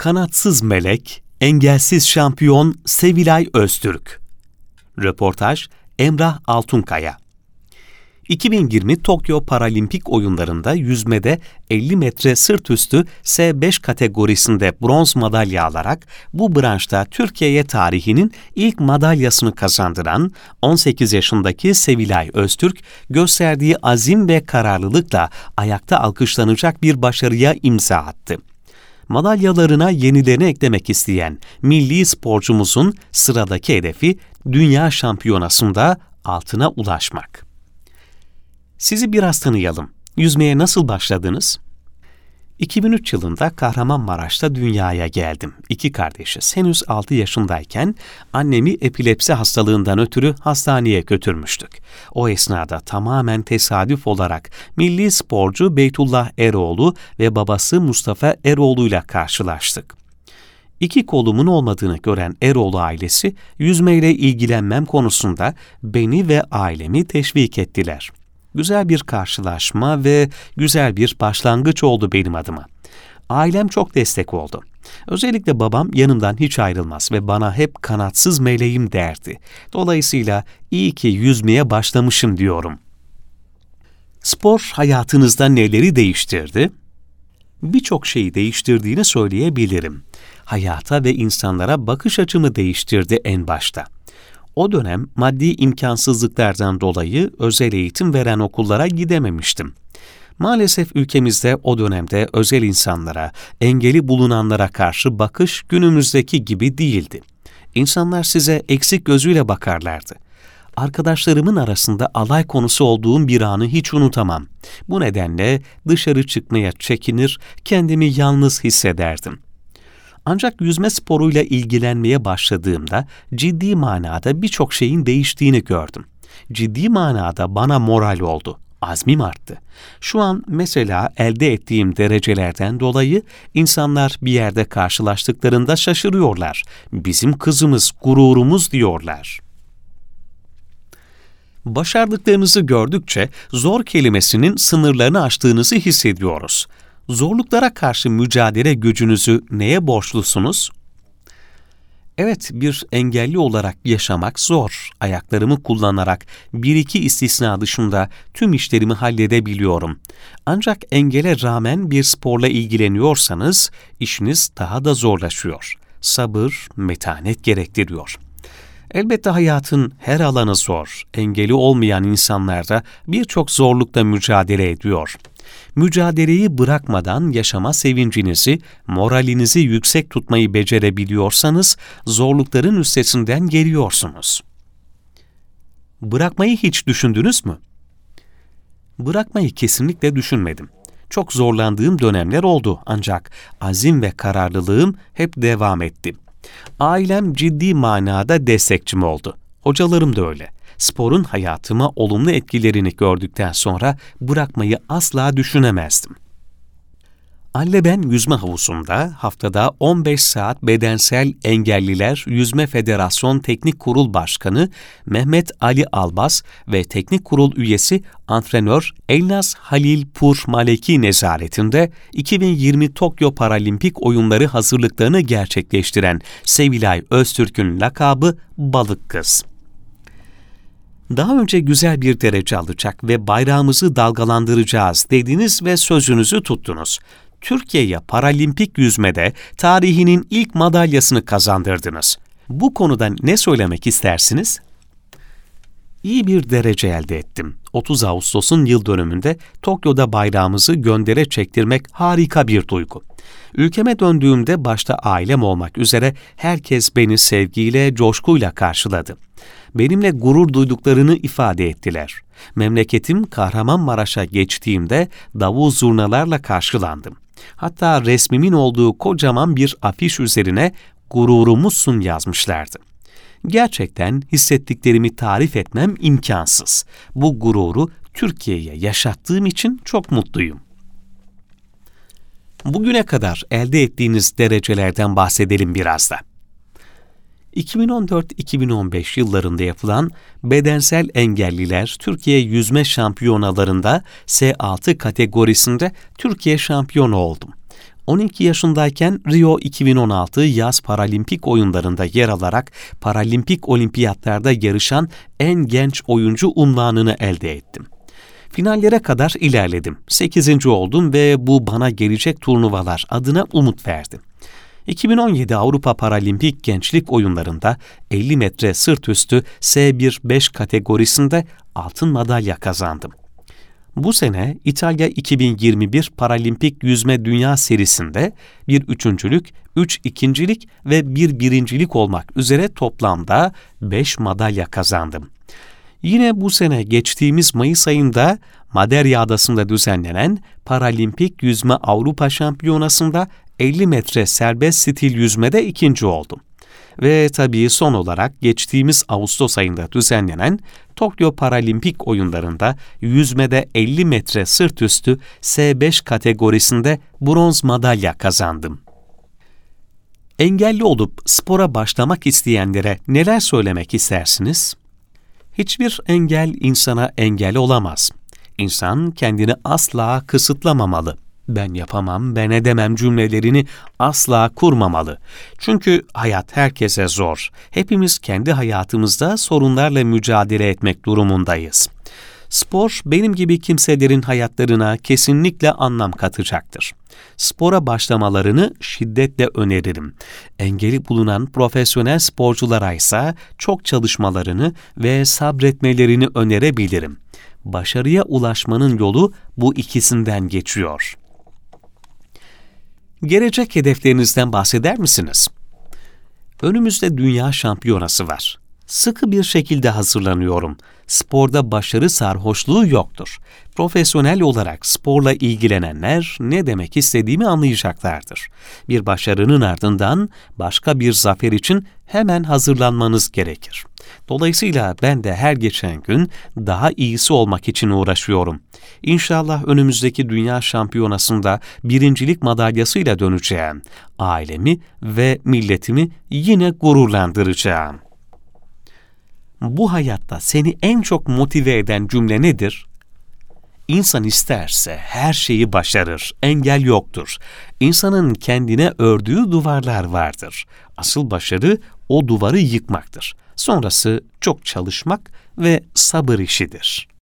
Kanatsız melek, engelsiz şampiyon Sevilay Öztürk. Röportaj Emrah Altunkaya. 2020 Tokyo Paralimpik oyunlarında yüzmede 50 metre sırt üstü S5 kategorisinde bronz madalya alarak bu branşta Türkiye'ye tarihinin ilk madalyasını kazandıran 18 yaşındaki Sevilay Öztürk, gösterdiği azim ve kararlılıkla ayakta alkışlanacak bir başarıya imza attı madalyalarına yenilerini eklemek isteyen milli sporcumuzun sıradaki hedefi dünya şampiyonasında altına ulaşmak. Sizi biraz tanıyalım. Yüzmeye nasıl başladınız? 2003 yılında Kahramanmaraş'ta dünyaya geldim. İki kardeşiz. Henüz 6 yaşındayken annemi epilepsi hastalığından ötürü hastaneye götürmüştük. O esnada tamamen tesadüf olarak milli sporcu Beytullah Eroğlu ve babası Mustafa Eroğlu ile karşılaştık. İki kolumun olmadığını gören Eroğlu ailesi yüzmeyle ilgilenmem konusunda beni ve ailemi teşvik ettiler. Güzel bir karşılaşma ve güzel bir başlangıç oldu benim adıma. Ailem çok destek oldu. Özellikle babam yanımdan hiç ayrılmaz ve bana hep kanatsız meleğim derdi. Dolayısıyla iyi ki yüzmeye başlamışım diyorum. Spor hayatınızda neleri değiştirdi? Birçok şeyi değiştirdiğini söyleyebilirim. Hayata ve insanlara bakış açımı değiştirdi en başta. O dönem maddi imkansızlıklardan dolayı özel eğitim veren okullara gidememiştim. Maalesef ülkemizde o dönemde özel insanlara, engeli bulunanlara karşı bakış günümüzdeki gibi değildi. İnsanlar size eksik gözüyle bakarlardı. Arkadaşlarımın arasında alay konusu olduğum bir anı hiç unutamam. Bu nedenle dışarı çıkmaya çekinir, kendimi yalnız hissederdim. Ancak yüzme sporuyla ilgilenmeye başladığımda ciddi manada birçok şeyin değiştiğini gördüm. Ciddi manada bana moral oldu. Azmim arttı. Şu an mesela elde ettiğim derecelerden dolayı insanlar bir yerde karşılaştıklarında şaşırıyorlar. Bizim kızımız, gururumuz diyorlar. Başardıklarınızı gördükçe zor kelimesinin sınırlarını aştığınızı hissediyoruz zorluklara karşı mücadele gücünüzü neye borçlusunuz? Evet, bir engelli olarak yaşamak zor. Ayaklarımı kullanarak bir iki istisna dışında tüm işlerimi halledebiliyorum. Ancak engele rağmen bir sporla ilgileniyorsanız işiniz daha da zorlaşıyor. Sabır, metanet gerektiriyor. Elbette hayatın her alanı zor. Engeli olmayan insanlar da birçok zorlukla mücadele ediyor mücadeleyi bırakmadan yaşama sevincinizi, moralinizi yüksek tutmayı becerebiliyorsanız zorlukların üstesinden geliyorsunuz. Bırakmayı hiç düşündünüz mü? Bırakmayı kesinlikle düşünmedim. Çok zorlandığım dönemler oldu ancak azim ve kararlılığım hep devam etti. Ailem ciddi manada destekçim oldu. Hocalarım da öyle sporun hayatıma olumlu etkilerini gördükten sonra bırakmayı asla düşünemezdim. Anne ben yüzme havuzunda haftada 15 saat bedensel engelliler Yüzme Federasyon Teknik Kurul Başkanı Mehmet Ali Albas ve teknik kurul üyesi antrenör Elnaz Halil Pur Maleki nezaretinde 2020 Tokyo Paralimpik oyunları hazırlıklarını gerçekleştiren Sevilay Öztürk'ün lakabı Balık Kız daha önce güzel bir derece alacak ve bayrağımızı dalgalandıracağız dediniz ve sözünüzü tuttunuz. Türkiye'ye paralimpik yüzmede tarihinin ilk madalyasını kazandırdınız. Bu konuda ne söylemek istersiniz? İyi bir derece elde ettim. 30 Ağustos'un yıl dönümünde Tokyo'da bayrağımızı göndere çektirmek harika bir duygu. Ülkeme döndüğümde başta ailem olmak üzere herkes beni sevgiyle, coşkuyla karşıladı benimle gurur duyduklarını ifade ettiler. Memleketim Kahramanmaraş'a geçtiğimde davul zurnalarla karşılandım. Hatta resmimin olduğu kocaman bir afiş üzerine gururumuzsun yazmışlardı. Gerçekten hissettiklerimi tarif etmem imkansız. Bu gururu Türkiye'ye yaşattığım için çok mutluyum. Bugüne kadar elde ettiğiniz derecelerden bahsedelim biraz da. 2014-2015 yıllarında yapılan bedensel engelliler Türkiye yüzme şampiyonalarında S6 kategorisinde Türkiye şampiyonu oldum. 12 yaşındayken Rio 2016 yaz paralimpik oyunlarında yer alarak paralimpik olimpiyatlarda yarışan en genç oyuncu unvanını elde ettim. Finallere kadar ilerledim. 8. oldum ve bu bana gelecek turnuvalar adına umut verdi. 2017 Avrupa Paralimpik Gençlik Oyunlarında 50 metre sırt üstü S1-5 kategorisinde altın madalya kazandım. Bu sene İtalya 2021 Paralimpik Yüzme Dünya Serisi'nde bir üçüncülük, üç ikincilik ve bir birincilik olmak üzere toplamda 5 madalya kazandım. Yine bu sene geçtiğimiz Mayıs ayında Maderya Adası'nda düzenlenen Paralimpik Yüzme Avrupa Şampiyonası'nda 50 metre serbest stil yüzmede ikinci oldum. Ve tabii son olarak geçtiğimiz Ağustos ayında düzenlenen Tokyo Paralimpik oyunlarında yüzmede 50 metre sırt üstü S5 kategorisinde bronz madalya kazandım. Engelli olup spora başlamak isteyenlere neler söylemek istersiniz? Hiçbir engel insana engel olamaz. İnsan kendini asla kısıtlamamalı ben yapamam, ben edemem cümlelerini asla kurmamalı. Çünkü hayat herkese zor. Hepimiz kendi hayatımızda sorunlarla mücadele etmek durumundayız. Spor benim gibi kimselerin hayatlarına kesinlikle anlam katacaktır. Spora başlamalarını şiddetle öneririm. Engeli bulunan profesyonel sporculara ise çok çalışmalarını ve sabretmelerini önerebilirim. Başarıya ulaşmanın yolu bu ikisinden geçiyor. Gelecek hedeflerinizden bahseder misiniz? Önümüzde dünya şampiyonası var. Sıkı bir şekilde hazırlanıyorum. Sporda başarı sarhoşluğu yoktur. Profesyonel olarak sporla ilgilenenler ne demek istediğimi anlayacaklardır. Bir başarının ardından başka bir zafer için hemen hazırlanmanız gerekir. Dolayısıyla ben de her geçen gün daha iyisi olmak için uğraşıyorum. İnşallah önümüzdeki dünya şampiyonasında birincilik madalyasıyla döneceğim. Ailemi ve milletimi yine gururlandıracağım. Bu hayatta seni en çok motive eden cümle nedir? İnsan isterse her şeyi başarır, engel yoktur. İnsanın kendine ördüğü duvarlar vardır. Asıl başarı o duvarı yıkmaktır. Sonrası çok çalışmak ve sabır işidir.''